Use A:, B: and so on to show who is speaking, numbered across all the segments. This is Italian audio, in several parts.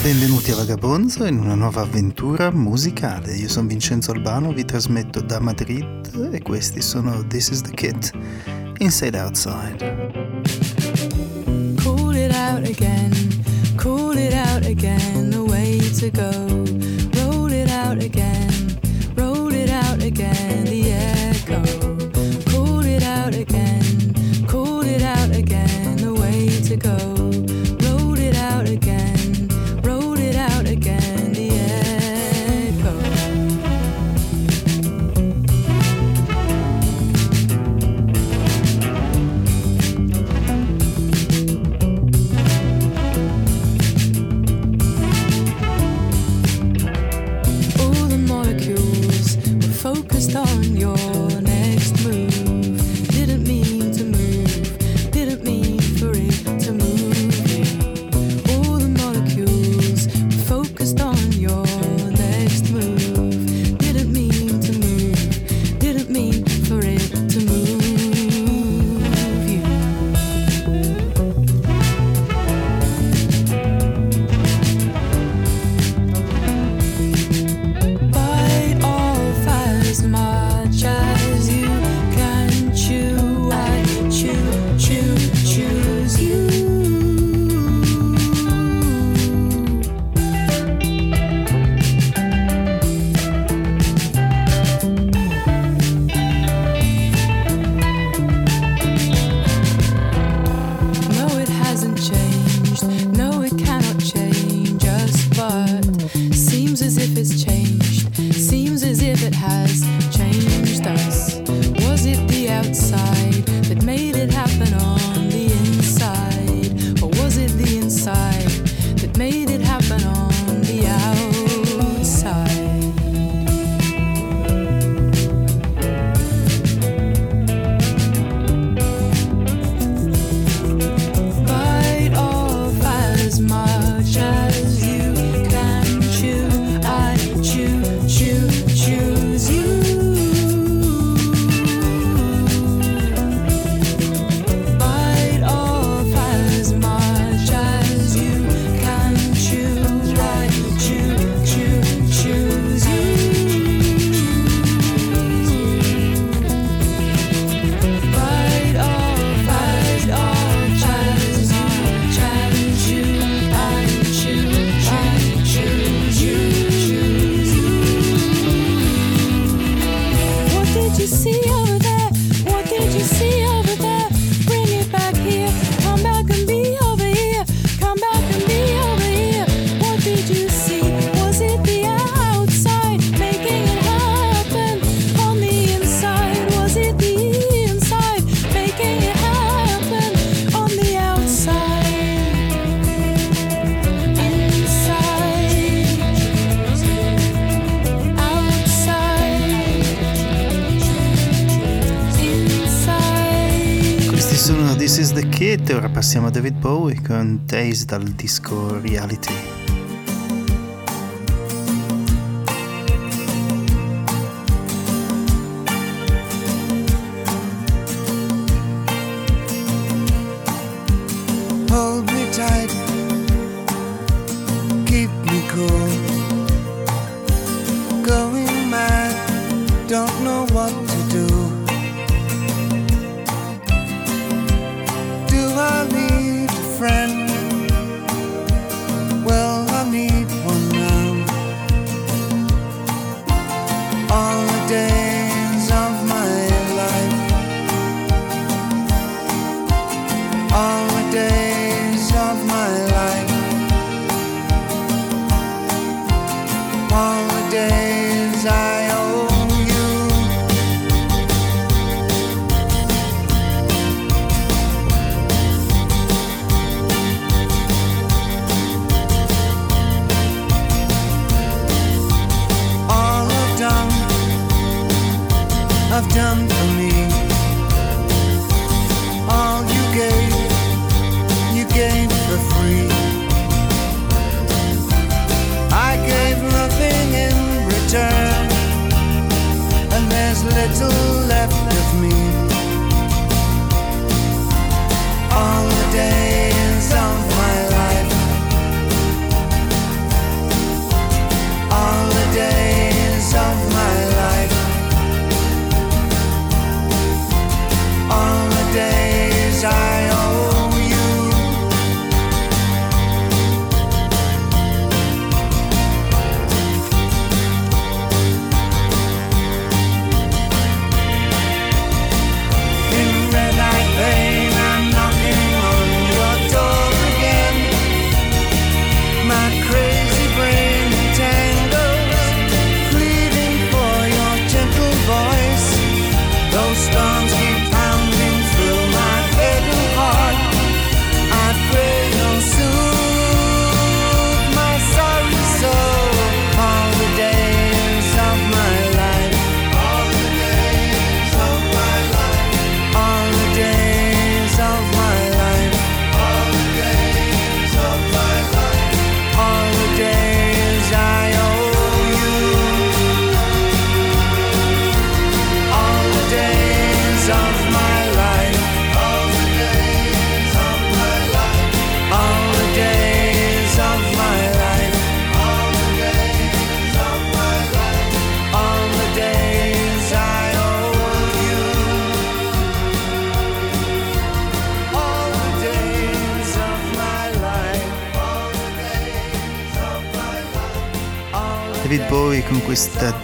A: Benvenuti a Vagabonzo in una nuova avventura musicale. Io sono Vincenzo Albano, vi trasmetto da Madrid e questi sono This is the Kid Inside Outside.
B: Cool it out again, cool it out again, the way to go, roll it out again. the echo. It out again, it out again, the way to go.
A: passiamo a David Bowie con Days dal disco Reality.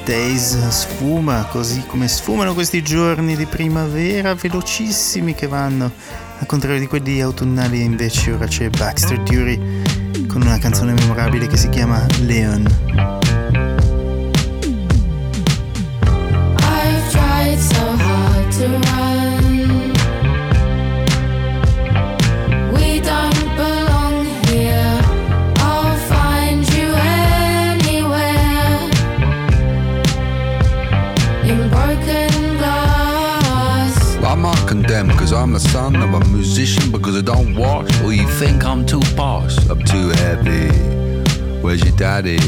C: Days
D: sfuma così come sfumano questi giorni di primavera velocissimi che vanno al contrario di quelli autunnali invece ora c'è Baxter Dury con una canzone memorabile che si chiama Leon
E: I'm the son of a musician because I don't watch. Or you think I'm too posh? I'm too heavy. Where's your daddy?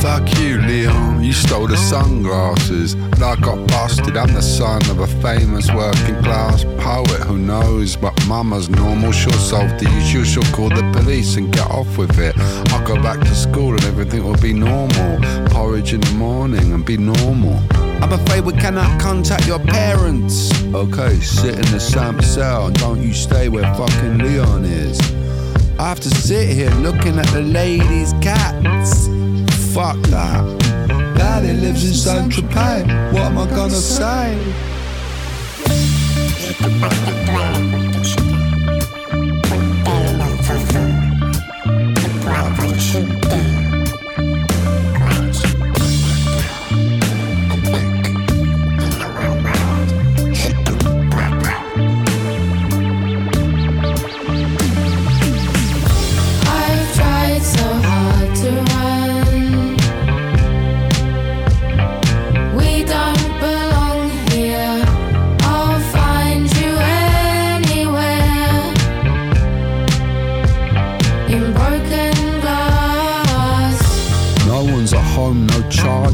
E: Fuck you, Leon. You stole the sunglasses. And I got busted. I'm the son of a famous working class poet who knows but mama's normal. She'll solve the issue. She'll call the police and get off with it. I'll go back to school and everything will be normal. Porridge in the morning and be normal. I'm afraid we cannot contact your parents. Okay, sit in the same cell and don't you stay where fucking Leon is. I have to sit here looking at the ladies' cats. Fuck that. Daddy lives in Saint Tropez. What am I gonna say?
F: I've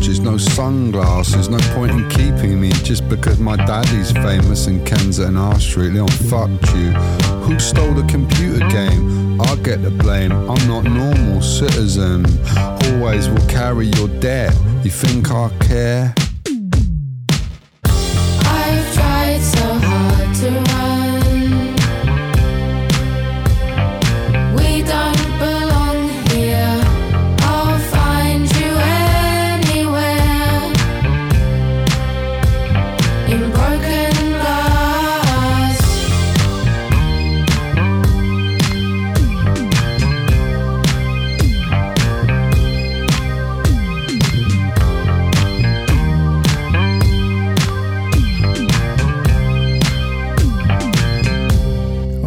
E: charges, no sunglasses. No point in keeping me just because my daddy's famous and Ken's at an R Street. Leon, fuck you. Who stole the computer game? I get the blame. I'm not normal citizen. Always will carry your debt. You think I care?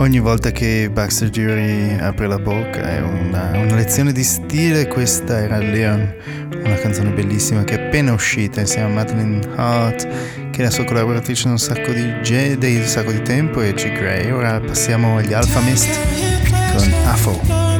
D: Ogni volta che Baxter Jury apre la bocca è una, una lezione di stile, questa era Leon, una canzone bellissima che è appena uscita insieme a Madeline Hart, che è la sua collaboratrice da un sacco di, ge- un sacco di tempo, e G. Gray. Ora passiamo agli Alpha Mist con Afo.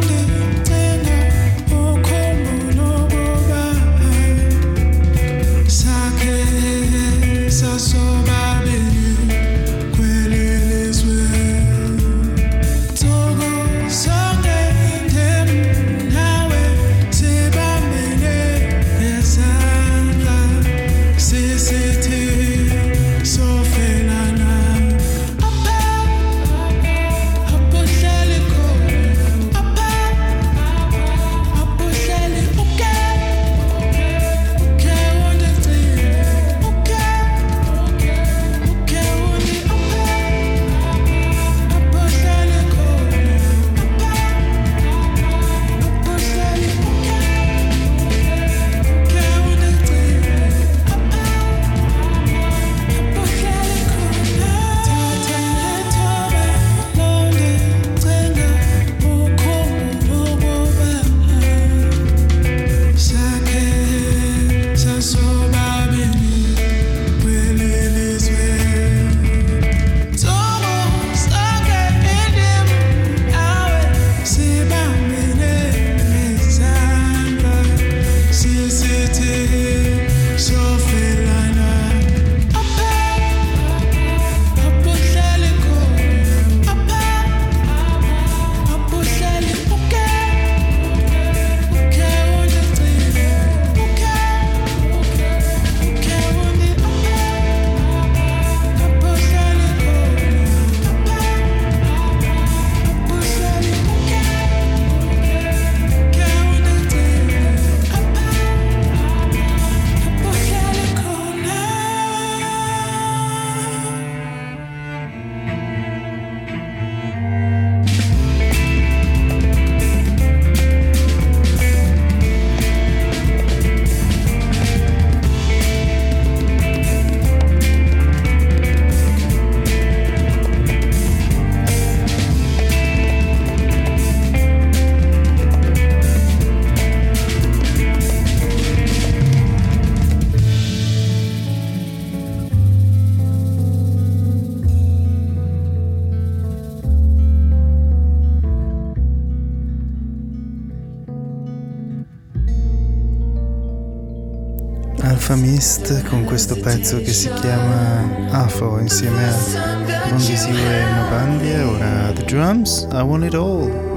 G: questo pezzo che si chiama AFO insieme a Bon Dizio e Mabandi ora The Drums, I Want It All.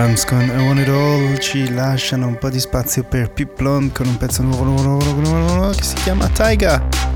D: Drums con I Want It All ci lasciano un po' di spazio per Piplon con un pezzo nuovo, nuovo, nuovo, nuovo, nuovo che si chiama Taiga.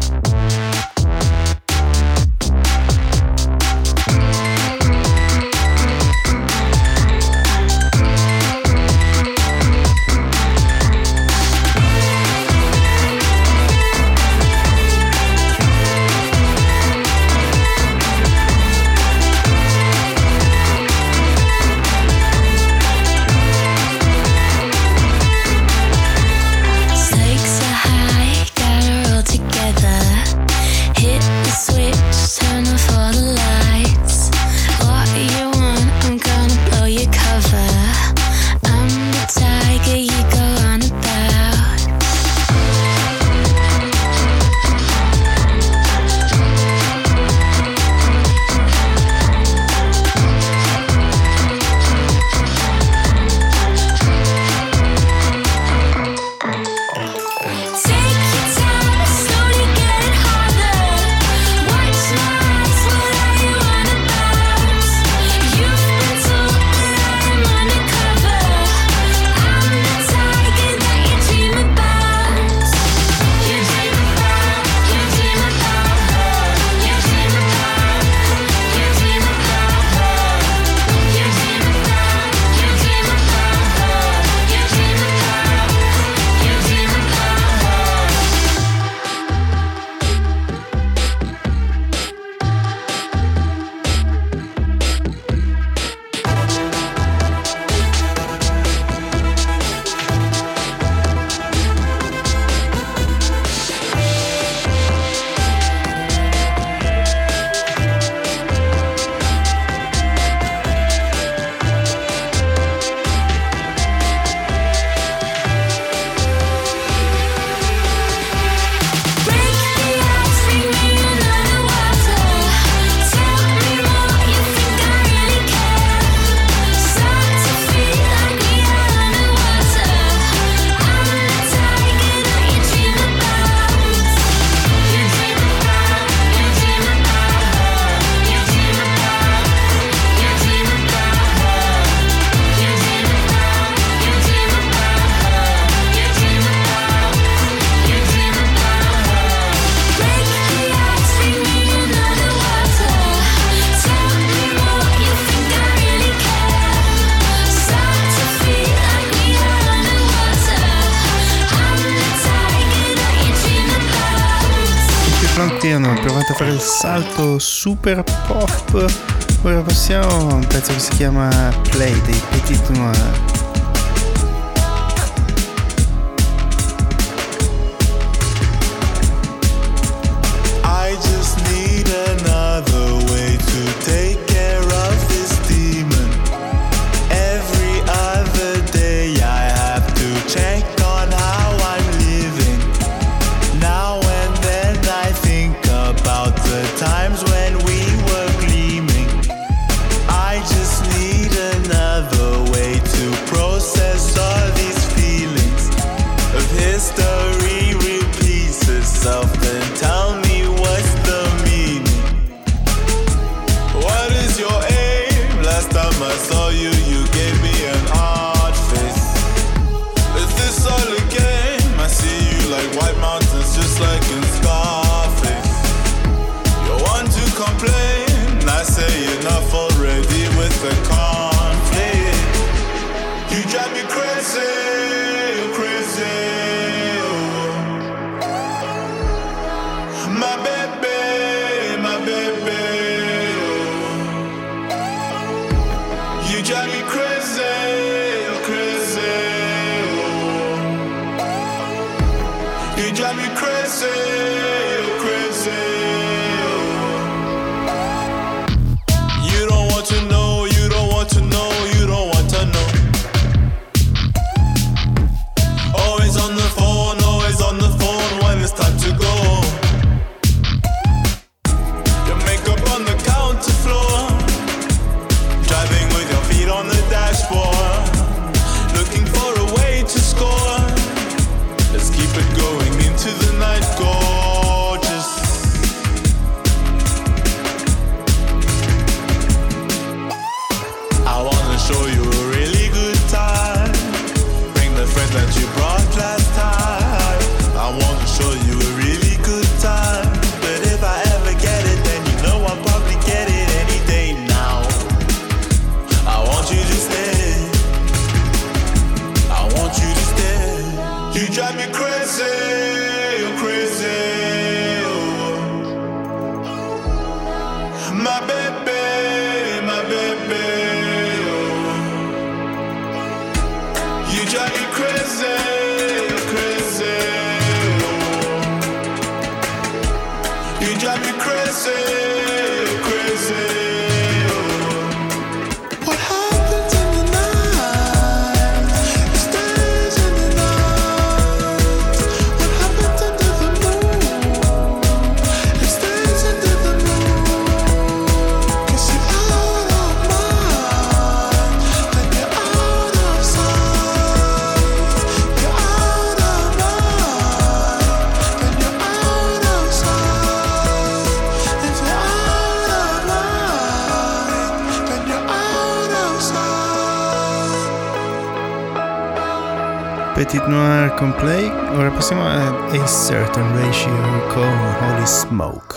H: venuto a fare il salto super pop. Ora passiamo a un pezzo che si chiama Play dei Petit Noir.
I: drive me crazy. did not complete, or aproxima eh, a
H: certain ratio called holy smoke.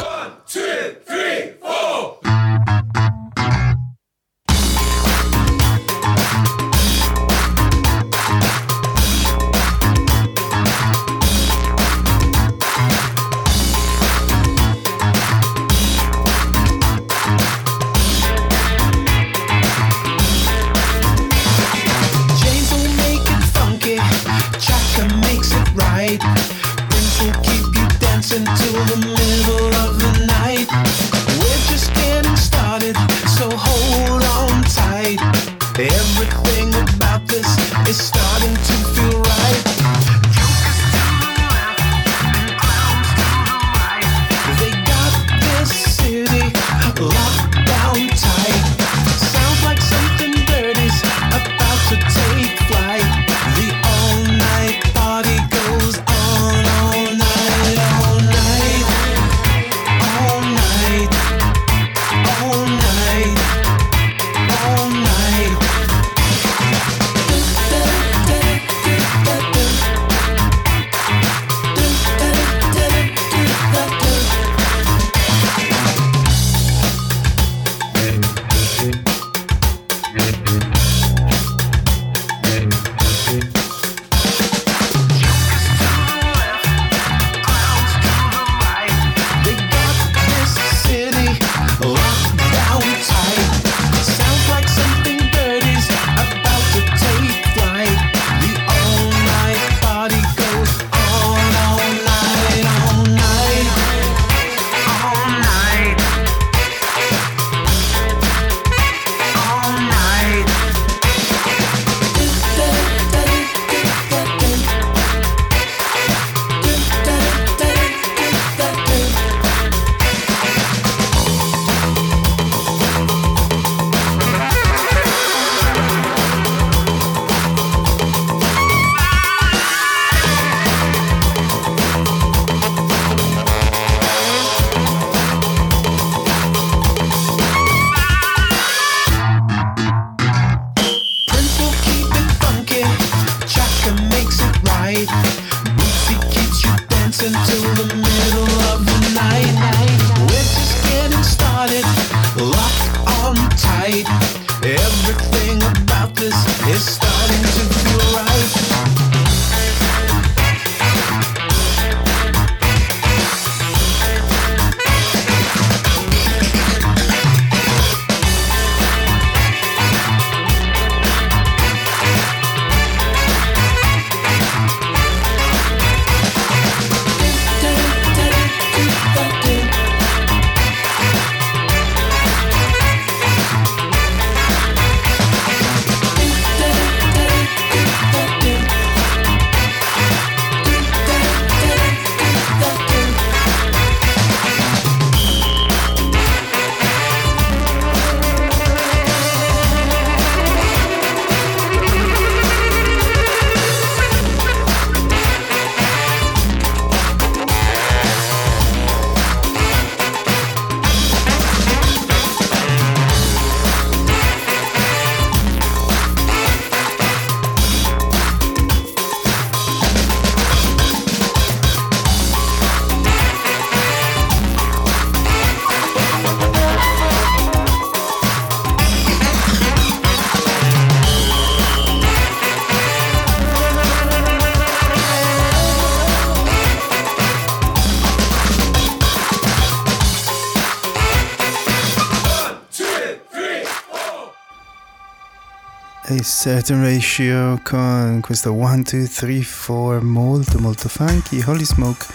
G: Certain ratio con questo 1, 2, 3, 4 molto molto funky. Holy Smoke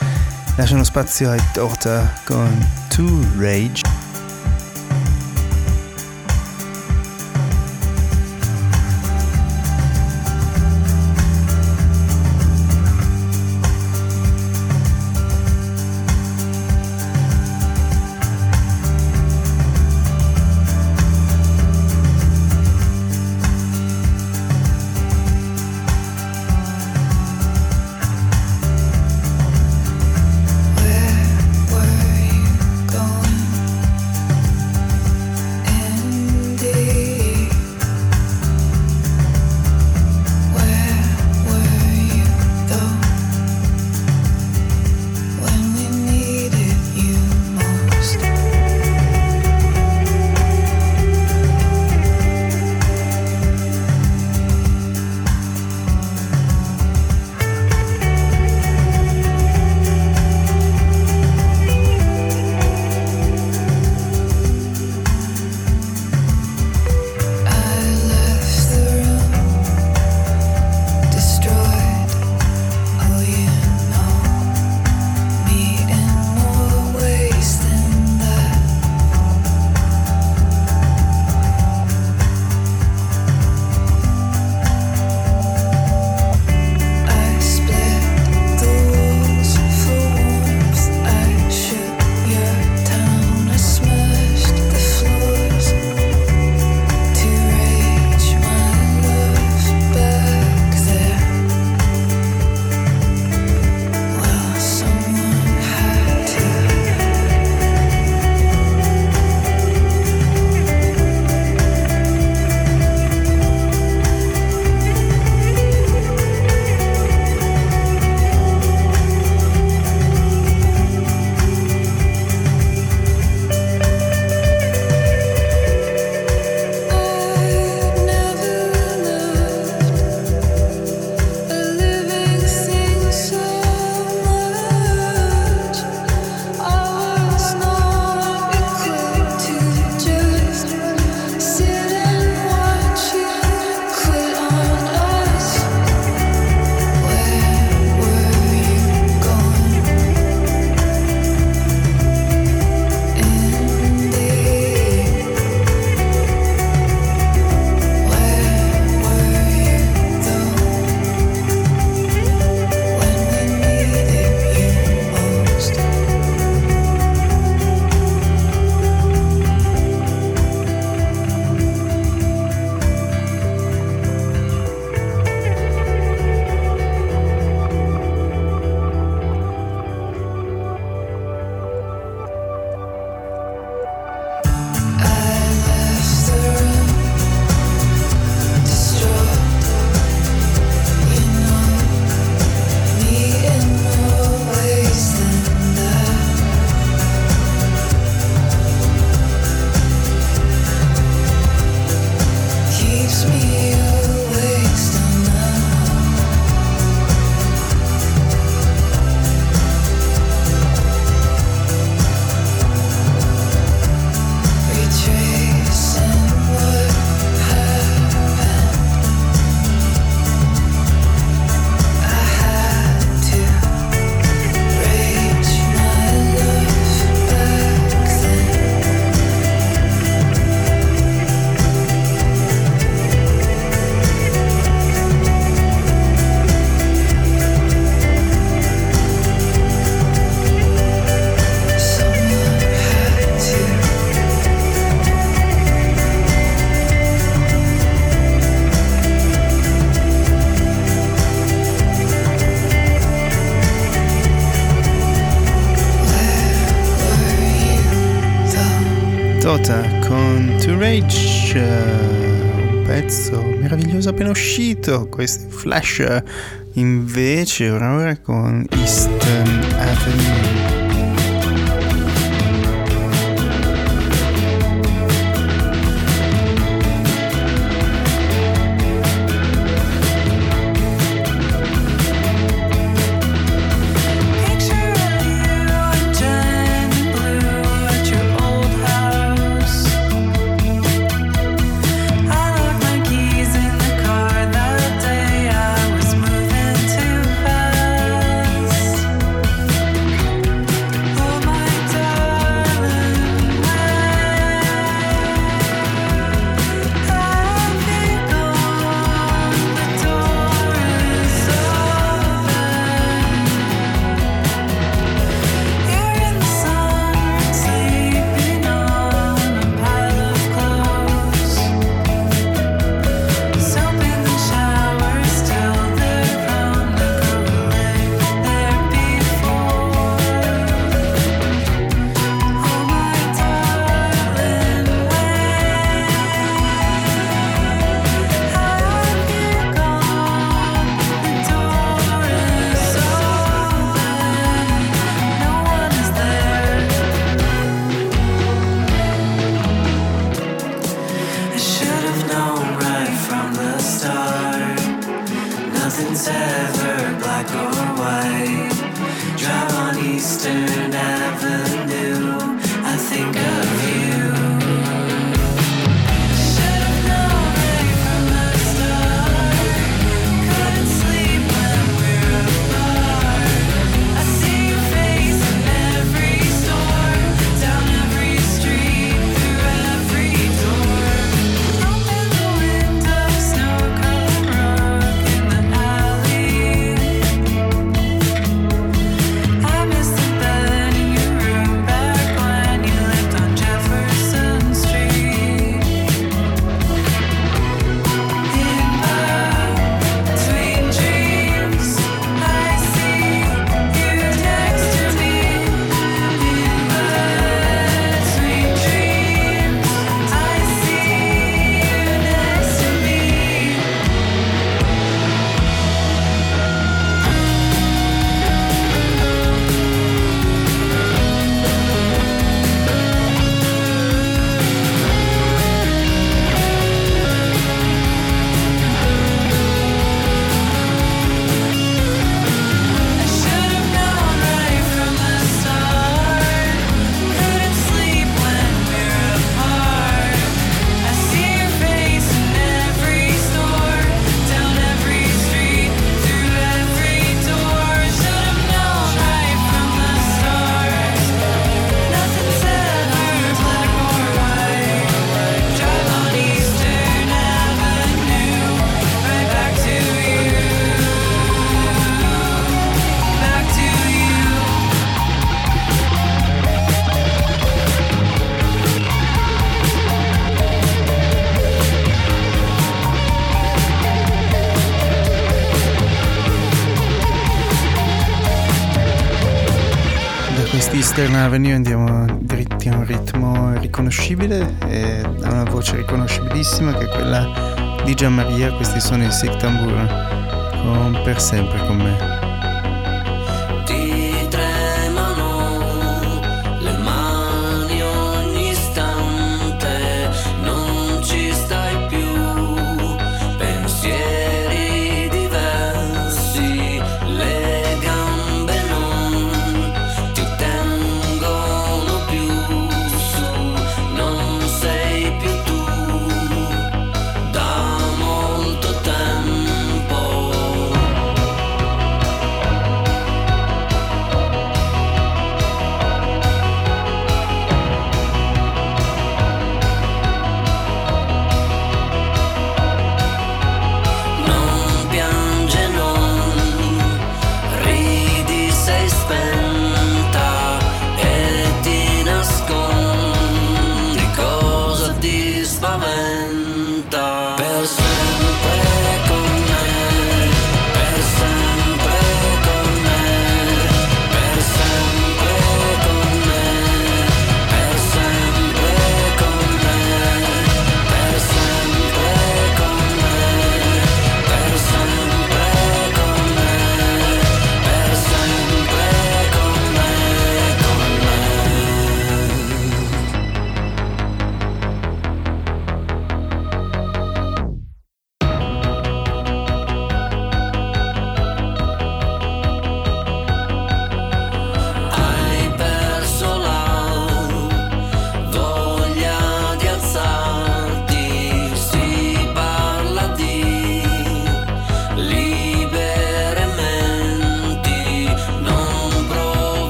G: lasciano spazio ai Dota con 2 Rage. Tota con To Rage, eh, un pezzo meraviglioso appena uscito, questi flash invece ora ora con Eastern Avenue.
D: artisti Eastern Avenue
J: andiamo dritti a un ritmo riconoscibile e a una voce riconoscibilissima che è quella di Gian Maria, questi sono i Sick Tamburo con Per sempre con me.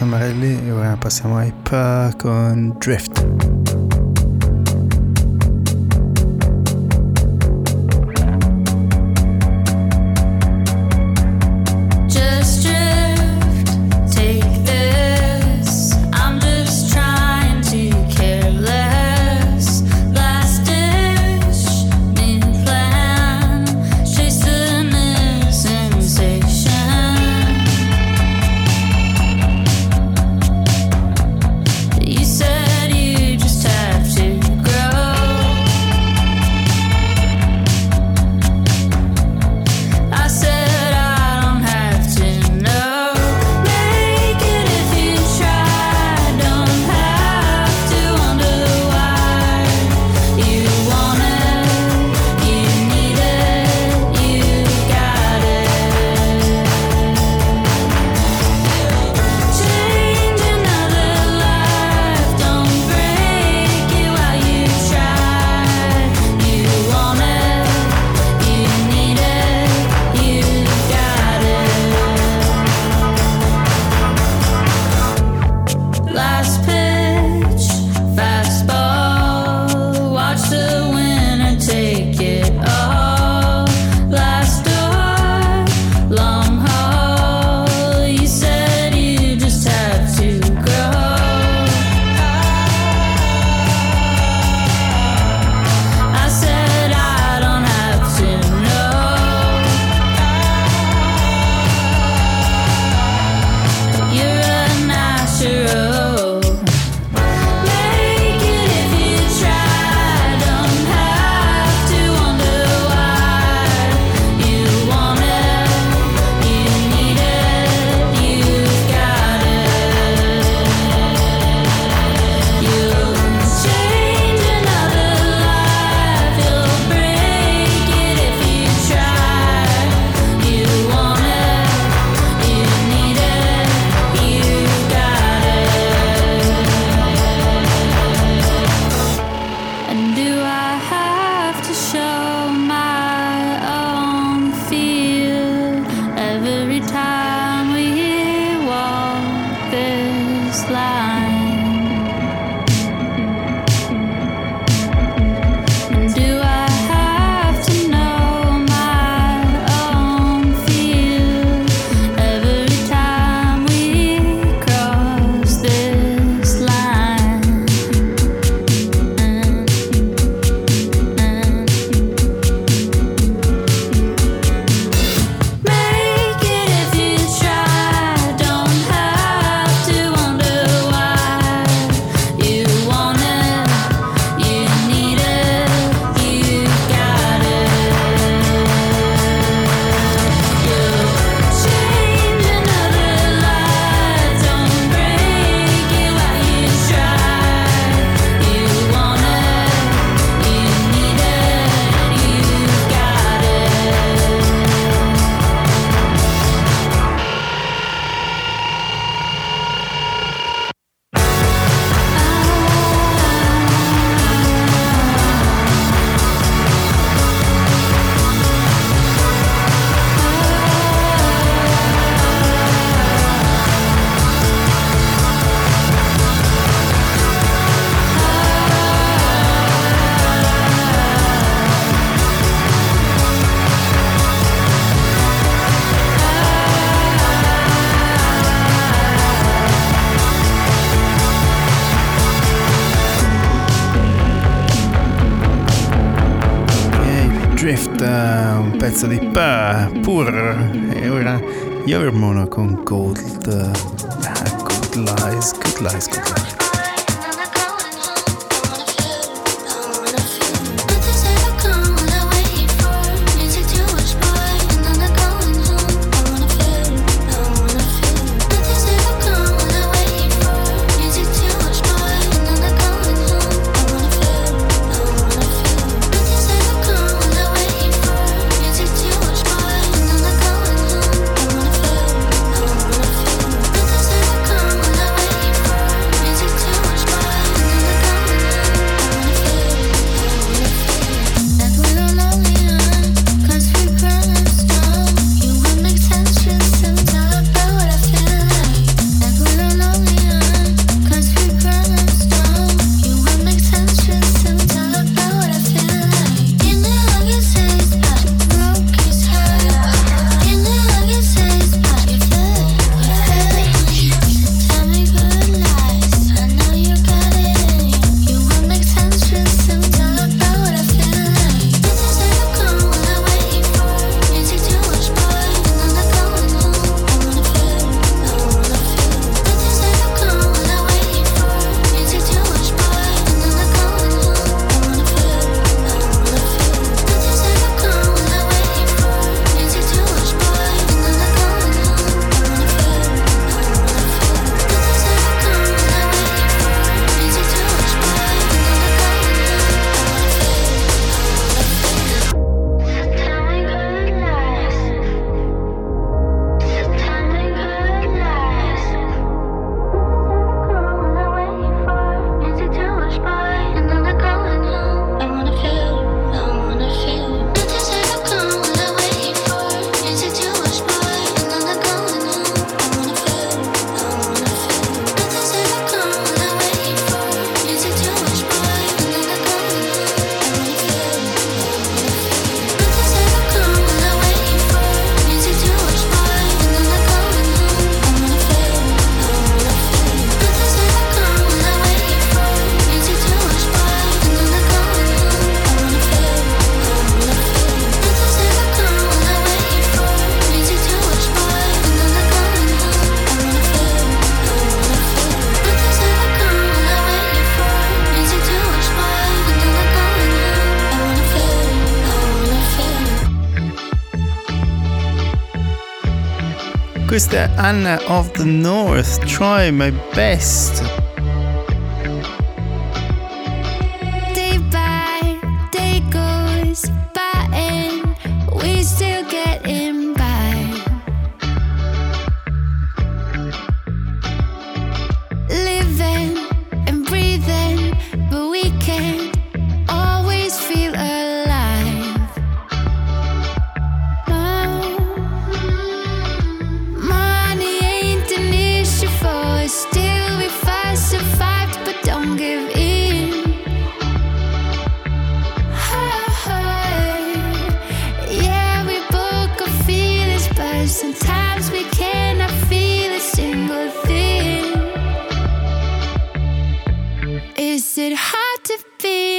D: pasamos el, pasamos
F: a IPA con Drift. ascolta eh, un pezzo di Pa Pur e ora Your Mono con Cold, uh, eh, Cold Lies, good Lies, good Lies.
D: sister Anna of the North. Try my best.
G: Is it hard to be?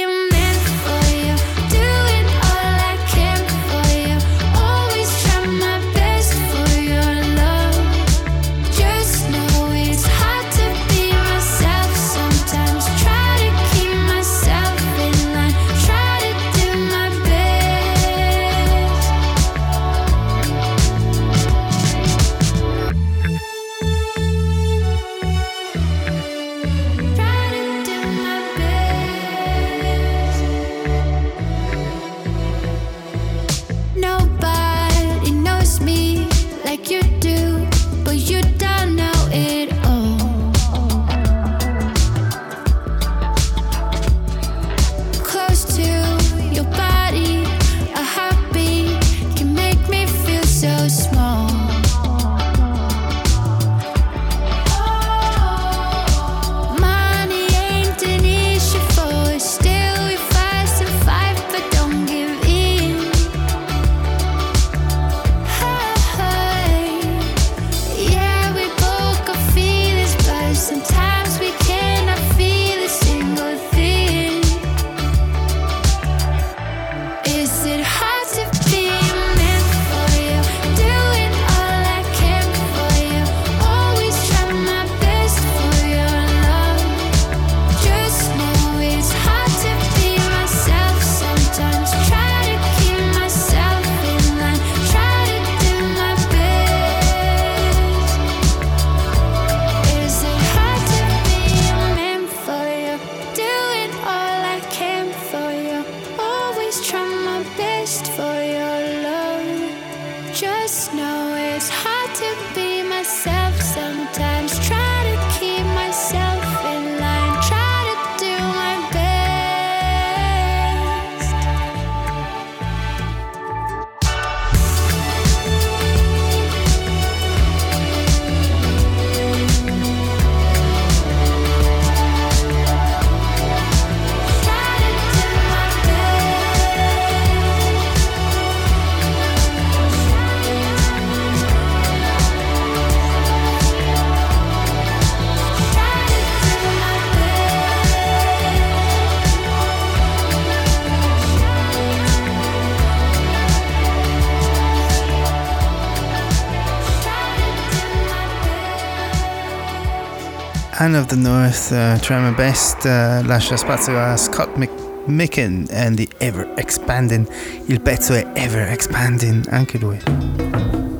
G: snow. It's hard to be myself sometimes.
D: Anne of the North, uh, my best, uh, lascia spazio a Scott McMicken and the ever expanding, il pezzo è ever expanding, anche lui.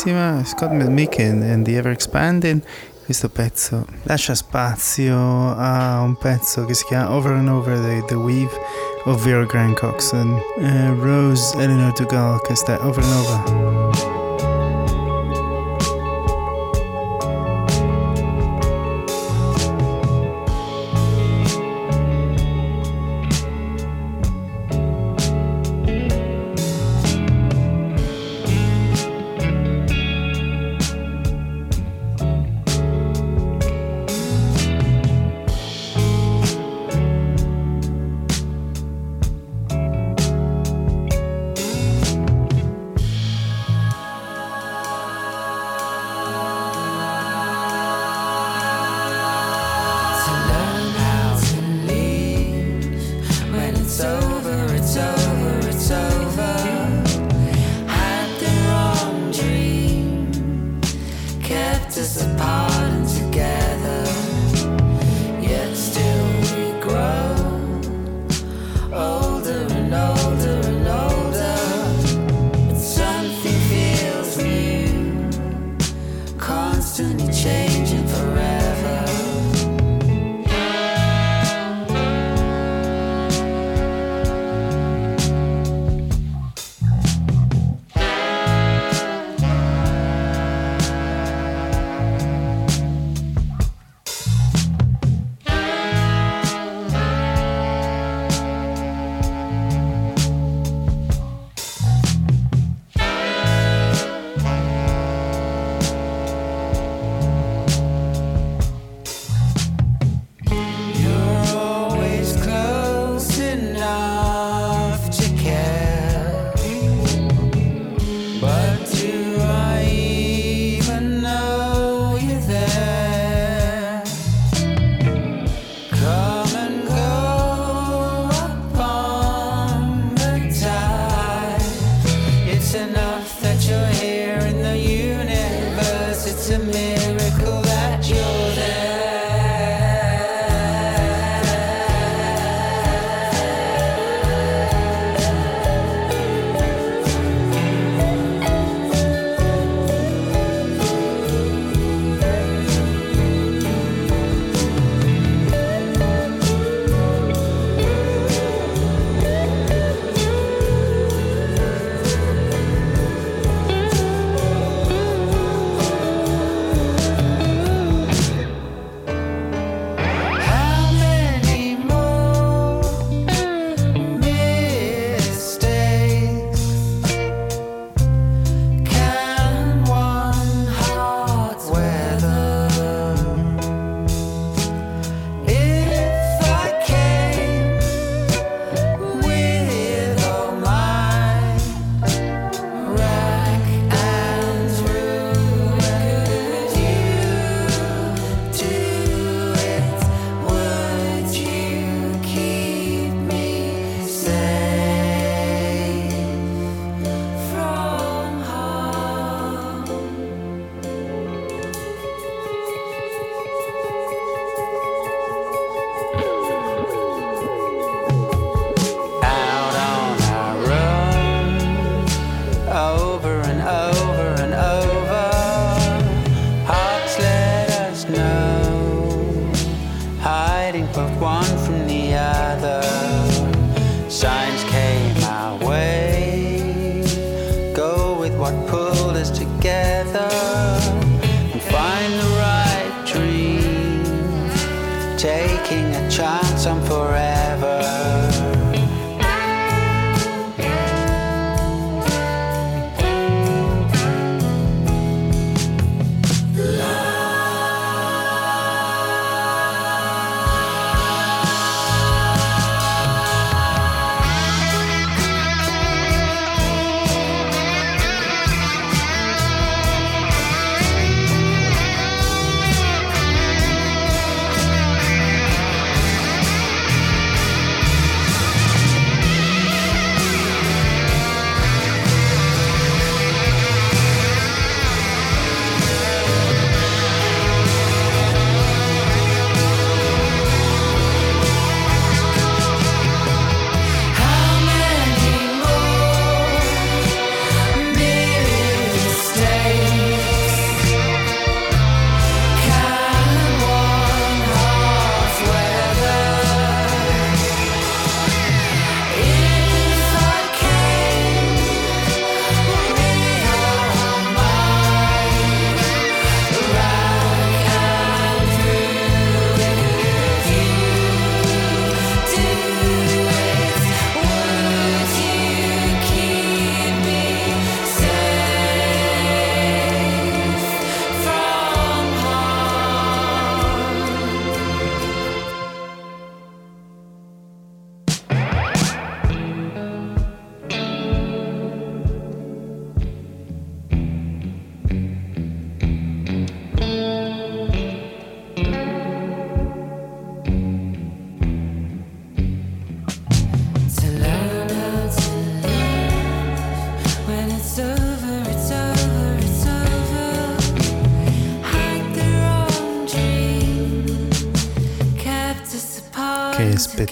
B: bellissima, Scott McMicken and the Ever Expanding. Questo pezzo lascia spazio a un pezzo che si chiama Over and Over the, the Weave of Vera Grand Cox uh, eh, Rose Eleanor Dugal che sta Over and Over.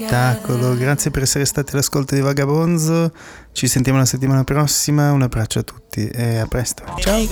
D: Spettacolo, grazie per essere stati all'ascolto di Vagabonzo. Ci sentiamo la settimana prossima. Un abbraccio a tutti e a presto. Ciao.